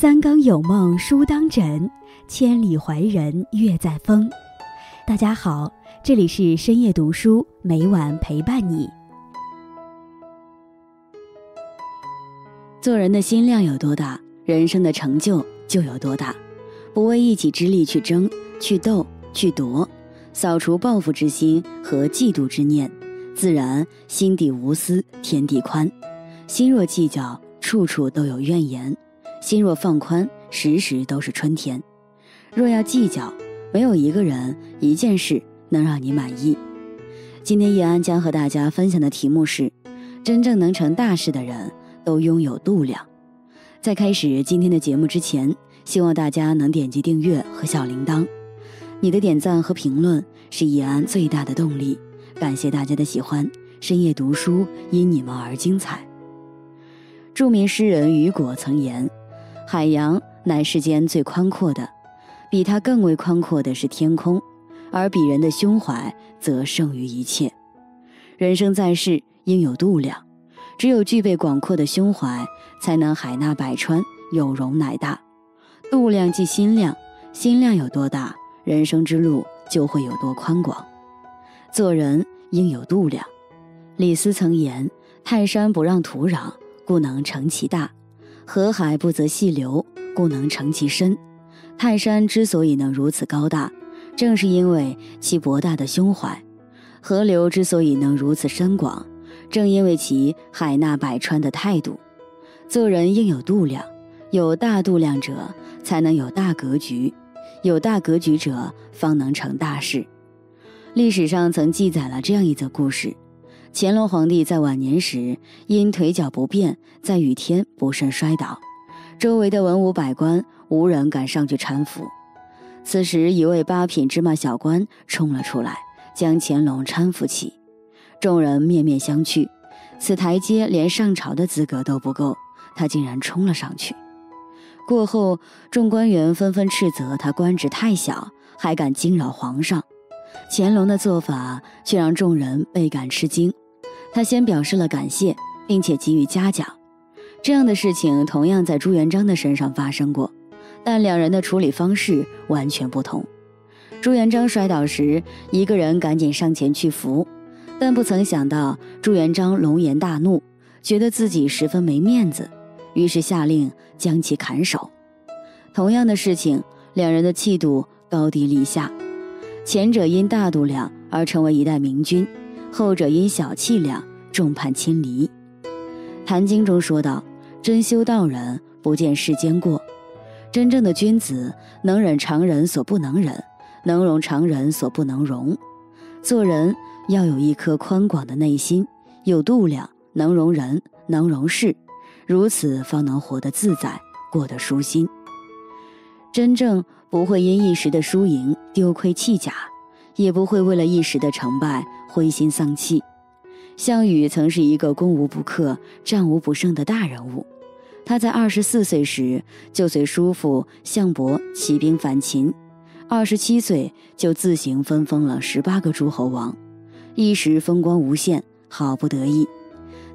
三更有梦书当枕，千里怀人月在风。大家好，这里是深夜读书，每晚陪伴你。做人的心量有多大，人生的成就就有多大。不为一己之力去争、去斗、去夺，扫除报复之心和嫉妒之念，自然心底无私，天地宽。心若计较，处处都有怨言；心若放宽，时时都是春天。若要计较，没有一个人、一件事能让你满意。今天叶安将和大家分享的题目是：真正能成大事的人都拥有度量。在开始今天的节目之前，希望大家能点击订阅和小铃铛。你的点赞和评论是叶安最大的动力。感谢大家的喜欢，深夜读书因你们而精彩。著名诗人雨果曾言：“海洋乃世间最宽阔的，比它更为宽阔的是天空，而比人的胸怀则胜于一切。人生在世，应有度量。只有具备广阔的胸怀，才能海纳百川，有容乃大。度量即心量，心量有多大，人生之路就会有多宽广。做人应有度量。李斯曾言：‘泰山不让土壤。’”故能成其大，河海不择细流，故能成其深。泰山之所以能如此高大，正是因为其博大的胸怀；河流之所以能如此深广，正因为其海纳百川的态度。做人应有度量，有大度量者才能有大格局，有大格局者方能成大事。历史上曾记载了这样一则故事。乾隆皇帝在晚年时，因腿脚不便，在雨天不慎摔倒，周围的文武百官无人敢上去搀扶。此时，一位八品芝麻小官冲了出来，将乾隆搀扶起。众人面面相觑，此台阶连上朝的资格都不够，他竟然冲了上去。过后，众官员纷纷斥责他官职太小，还敢惊扰皇上。乾隆的做法却让众人倍感吃惊。他先表示了感谢，并且给予嘉奖。这样的事情同样在朱元璋的身上发生过，但两人的处理方式完全不同。朱元璋摔倒时，一个人赶紧上前去扶，但不曾想到朱元璋龙颜大怒，觉得自己十分没面子，于是下令将其砍首。同样的事情，两人的气度高低立下，前者因大度量而成为一代明君。后者因小气量，众叛亲离。《坛经》中说道：“真修道人，不见世间过。真正的君子，能忍常人所不能忍，能容常人所不能容。做人要有一颗宽广的内心，有度量，能容人，能容事，如此方能活得自在，过得舒心。真正不会因一时的输赢丢盔弃甲。”也不会为了一时的成败灰心丧气。项羽曾是一个攻无不克、战无不胜的大人物。他在二十四岁时就随叔父项伯起兵反秦，二十七岁就自行分封了十八个诸侯王，一时风光无限，好不得意。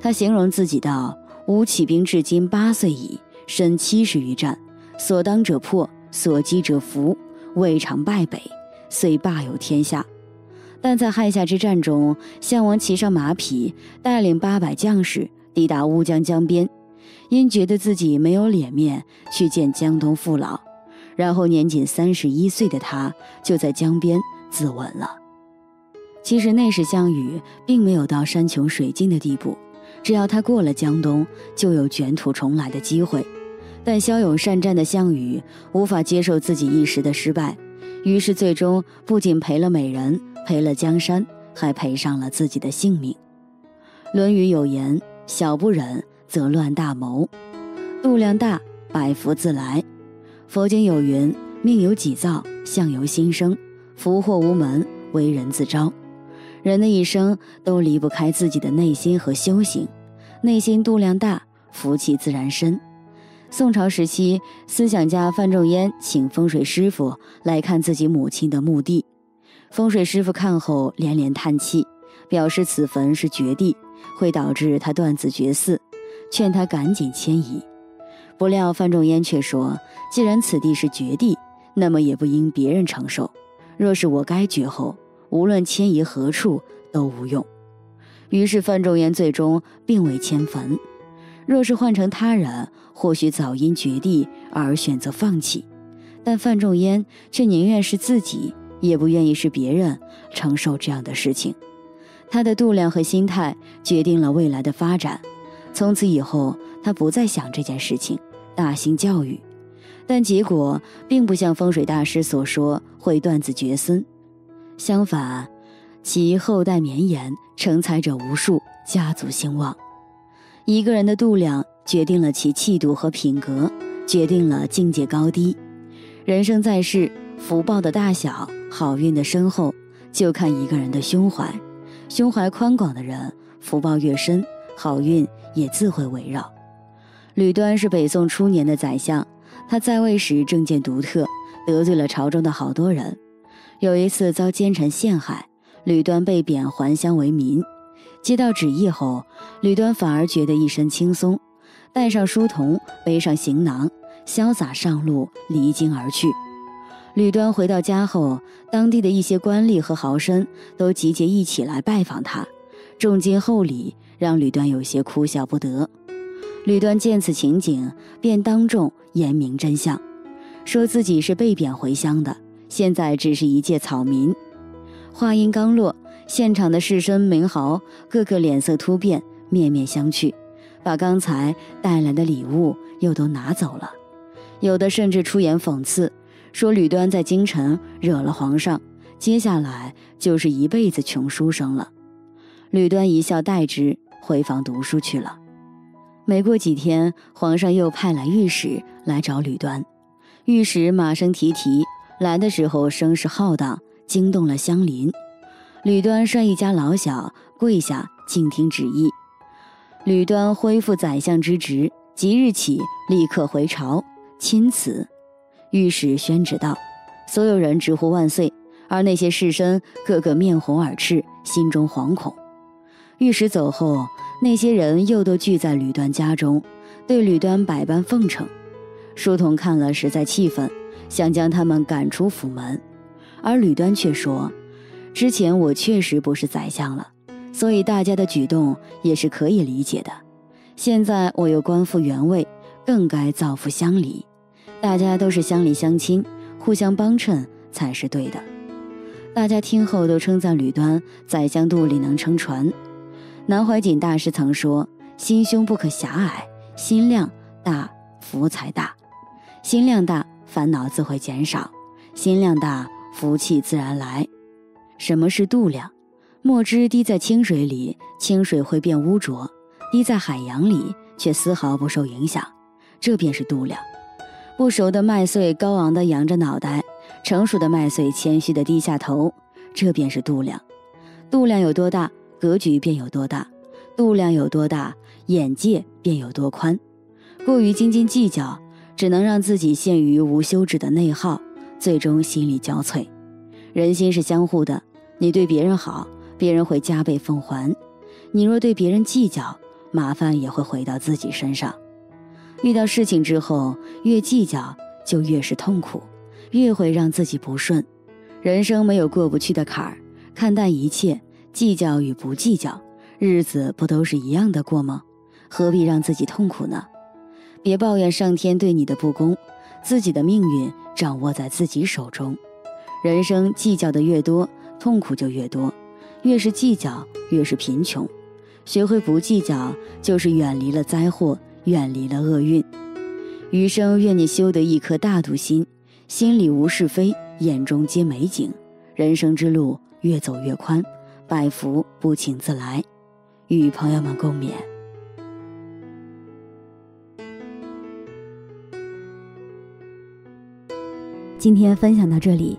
他形容自己道：“吾起兵至今八岁矣，身七十余战，所当者破，所击者服，未尝败北。”虽霸有天下，但在汉下之战中，项王骑上马匹，带领八百将士抵达乌江江边，因觉得自己没有脸面去见江东父老，然后年仅三十一岁的他就在江边自刎了。其实那时项羽并没有到山穷水尽的地步，只要他过了江东，就有卷土重来的机会。但骁勇善战的项羽无法接受自己一时的失败。于是，最终不仅赔了美人，赔了江山，还赔上了自己的性命。《论语》有言：“小不忍则乱大谋，度量大，百福自来。”佛经有云：“命由己造，相由心生，福祸无门，为人自招。”人的一生都离不开自己的内心和修行，内心度量大，福气自然深。宋朝时期，思想家范仲淹请风水师傅来看自己母亲的墓地。风水师傅看后连连叹气，表示此坟是绝地，会导致他断子绝嗣，劝他赶紧迁移。不料范仲淹却说：“既然此地是绝地，那么也不应别人承受。若是我该绝后，无论迁移何处都无用。”于是范仲淹最终并未迁坟。若是换成他人，或许早因绝地而选择放弃，但范仲淹却宁愿是自己，也不愿意是别人承受这样的事情。他的度量和心态决定了未来的发展。从此以后，他不再想这件事情，大兴教育。但结果并不像风水大师所说会断子绝孙，相反，其后代绵延，成才者无数，家族兴旺。一个人的度量决定了其气度和品格，决定了境界高低。人生在世，福报的大小，好运的深厚，就看一个人的胸怀。胸怀宽广的人，福报越深，好运也自会围绕。吕端是北宋初年的宰相，他在位时政见独特，得罪了朝中的好多人。有一次遭奸臣陷害，吕端被贬还乡为民。接到旨意后，吕端反而觉得一身轻松，带上书童，背上行囊，潇洒上路，离京而去。吕端回到家后，当地的一些官吏和豪绅都集结一起来拜访他，重金厚礼，让吕端有些哭笑不得。吕端见此情景，便当众言明真相，说自己是被贬回乡的，现在只是一介草民。话音刚落。现场的士绅名豪个个脸色突变，面面相觑，把刚才带来的礼物又都拿走了。有的甚至出言讽刺，说吕端在京城惹了皇上，接下来就是一辈子穷书生了。吕端一笑代之，回房读书去了。没过几天，皇上又派来御史来找吕端。御史马声蹄蹄，来的时候声势浩荡，惊动了乡邻。吕端率一家老小跪下，静听旨意。吕端恢复宰相之职，即日起立刻回朝钦此。御史宣旨道：“所有人直呼万岁。”而那些士绅个个面红耳赤，心中惶恐。御史走后，那些人又都聚在吕端家中，对吕端百般奉承。书童看了实在气愤，想将他们赶出府门，而吕端却说。之前我确实不是宰相了，所以大家的举动也是可以理解的。现在我又官复原位，更该造福乡里。大家都是乡里乡亲，互相帮衬才是对的。大家听后都称赞吕端宰相肚里能撑船。南怀瑾大师曾说：“心胸不可狭隘，心量大福才大。心量大，烦恼自会减少；心量大，福气自然来。”什么是度量？墨汁滴在清水里，清水会变污浊；滴在海洋里，却丝毫不受影响。这便是度量。不熟的麦穗高昂地扬着脑袋，成熟的麦穗谦虚地低下头。这便是度量。度量有多大，格局便有多大；度量有多大，眼界便有多宽。过于斤斤计较，只能让自己陷于无休止的内耗，最终心力交瘁。人心是相互的，你对别人好，别人会加倍奉还；你若对别人计较，麻烦也会回到自己身上。遇到事情之后，越计较就越是痛苦，越会让自己不顺。人生没有过不去的坎儿，看淡一切，计较与不计较，日子不都是一样的过吗？何必让自己痛苦呢？别抱怨上天对你的不公，自己的命运掌握在自己手中。人生计较的越多，痛苦就越多；越是计较，越是贫穷。学会不计较，就是远离了灾祸，远离了厄运。余生愿你修得一颗大度心，心里无是非，眼中皆美景。人生之路越走越宽，百福不请自来。与朋友们共勉。今天分享到这里。